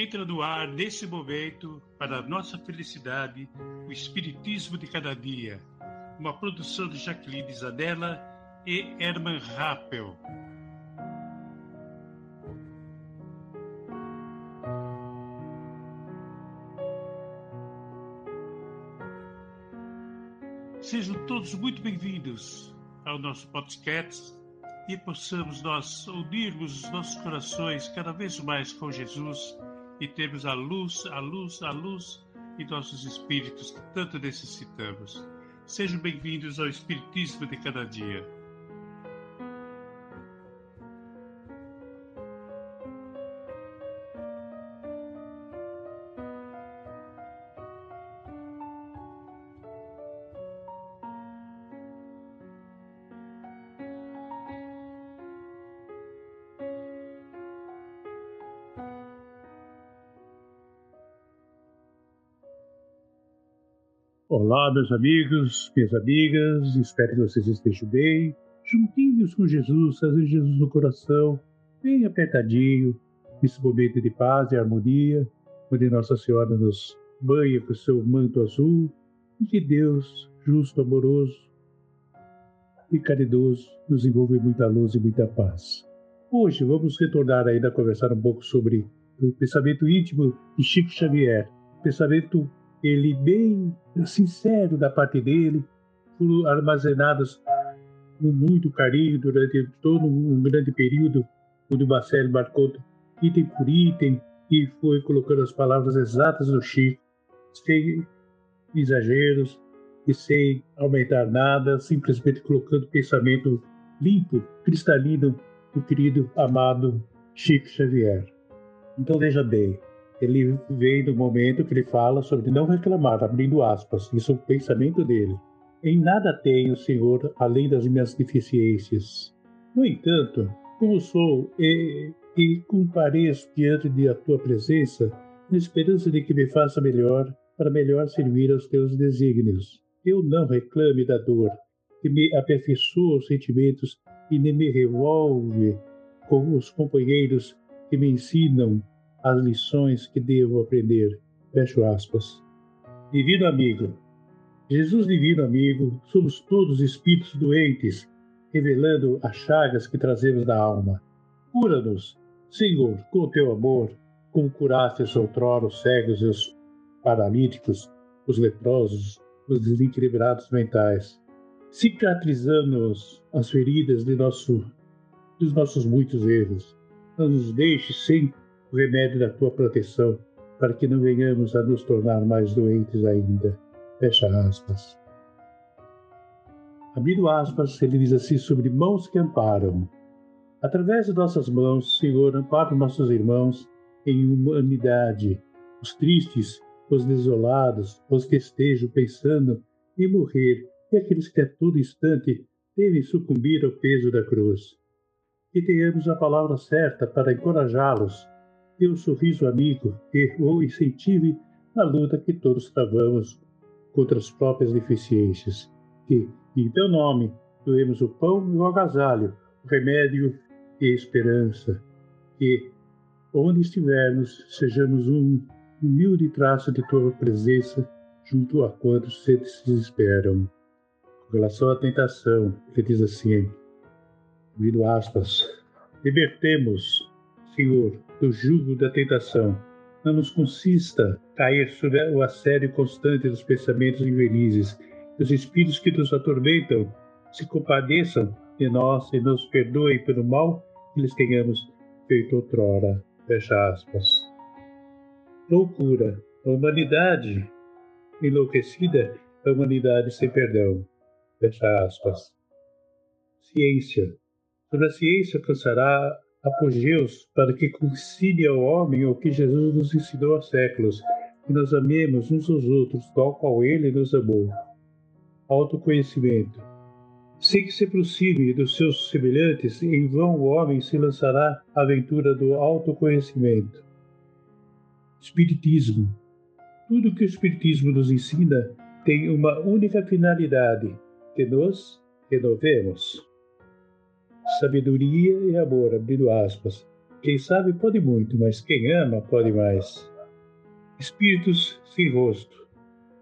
Entra no ar, nesse momento, para a nossa felicidade, o Espiritismo de Cada Dia, uma produção de Jaqueline Zanella e Herman Rappel. Sejam todos muito bem-vindos ao nosso podcast e possamos nós unirmos os nossos corações cada vez mais com Jesus e termos a luz, a luz, a luz em nossos espíritos que tanto necessitamos. Sejam bem-vindos ao Espiritismo de cada dia. Olá, meus amigos, minhas amigas, espero que vocês estejam bem, juntinhos com Jesus, fazendo Jesus no coração, bem apertadinho, nesse momento de paz e harmonia, onde Nossa Senhora nos banha com seu manto azul e que Deus, justo, amoroso e caridoso, nos envolve muita luz e muita paz. Hoje vamos retornar ainda a conversar um pouco sobre o pensamento íntimo de Chico Xavier, pensamento ele bem sincero da parte dele, foram armazenados com muito carinho durante todo um grande período, onde o Marcelo marcou item por item e foi colocando as palavras exatas do Chico, sem exageros e sem aumentar nada, simplesmente colocando o pensamento limpo, cristalino do querido amado Chico Xavier. Então veja bem, ele vem do momento que ele fala sobre não reclamar, abrindo aspas, isso é o pensamento dele. Em nada tenho, Senhor, além das minhas deficiências. No entanto, como sou e, e compareço diante de a tua presença, na esperança de que me faça melhor, para melhor servir aos teus desígnios. Eu não reclame da dor, que me aperfeiçoa os sentimentos e nem me revolve com os companheiros que me ensinam as lições que devo aprender. Fecho aspas. Divino amigo, Jesus divino amigo, somos todos espíritos doentes, revelando as chagas que trazemos da alma. Cura-nos, Senhor, com o teu amor, como curastes outrora os cegos e os paralíticos, os leprosos, os desequilibrados mentais. Cicatrizando-nos as feridas de nosso, dos nossos muitos erros. Não nos deixe sem o remédio da tua proteção, para que não venhamos a nos tornar mais doentes ainda. Fecha aspas. Abrindo aspas, ele diz assim sobre mãos que amparam. Através de nossas mãos, Senhor, ampara nossos irmãos em humanidade, os tristes, os desolados, os que estejam pensando em morrer e aqueles que a todo instante devem sucumbir ao peso da cruz. Que tenhamos a palavra certa para encorajá-los e o sorriso amigo que o incentive na luta que todos travamos contra as próprias deficiências. Que, em teu nome, doemos o pão e o agasalho, o remédio e a esperança. Que, onde estivermos, sejamos um humilde traço de tua presença junto a quantos se desesperam. Com relação à tentação, ele diz assim, vindo aspas, libertemos Senhor, do jugo da tentação. Não nos consista cair sob o assédio constante dos pensamentos infelizes. Os espíritos que nos atormentam se compadeçam de nós e nos perdoem pelo mal que lhes tenhamos feito outrora. Fecha aspas. Loucura. A humanidade enlouquecida é a humanidade sem perdão. Fecha aspas. Ciência. Sobre a ciência alcançará apogeus para que concile ao homem o que Jesus nos ensinou há séculos, que nós amemos uns aos outros, tal qual ele nos amou. Autoconhecimento. Sem que se aproxime dos seus semelhantes, em vão o homem se lançará à aventura do autoconhecimento. Espiritismo. Tudo que o Espiritismo nos ensina tem uma única finalidade: que nos renovemos sabedoria e amor, abrindo aspas, Quem sabe pode muito, mas quem ama pode mais. Espíritos sem rosto.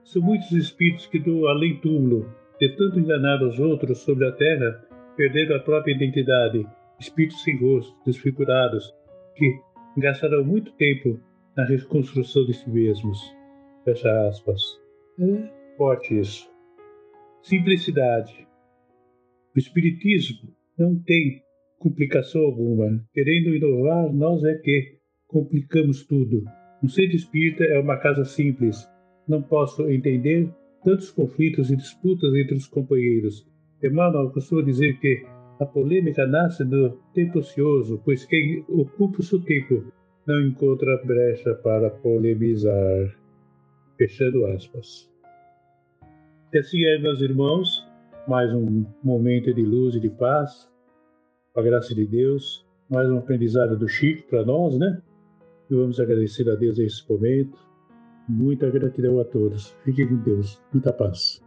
São muitos espíritos que do além-túmulo, de tanto enganar os outros sobre a terra, perderam a própria identidade. Espíritos sem rosto, desfigurados, que gastarão muito tempo na reconstrução de si mesmos. Fecha aspas. É forte isso. Simplicidade. O Espiritismo não tem complicação alguma. Querendo inovar, nós é que complicamos tudo. Um centro espírita é uma casa simples. Não posso entender tantos conflitos e disputas entre os companheiros. Emmanuel costuma dizer que a polêmica nasce do tempo ocioso, pois quem ocupa o seu tempo não encontra brecha para polemizar. Fechando aspas. E assim é, meus irmãos, mais um momento de luz e de paz, com a graça de Deus, mais um aprendizado do Chico para nós, né? E vamos agradecer a Deus nesse momento. Muita gratidão a todos. Fiquem com Deus. Muita paz.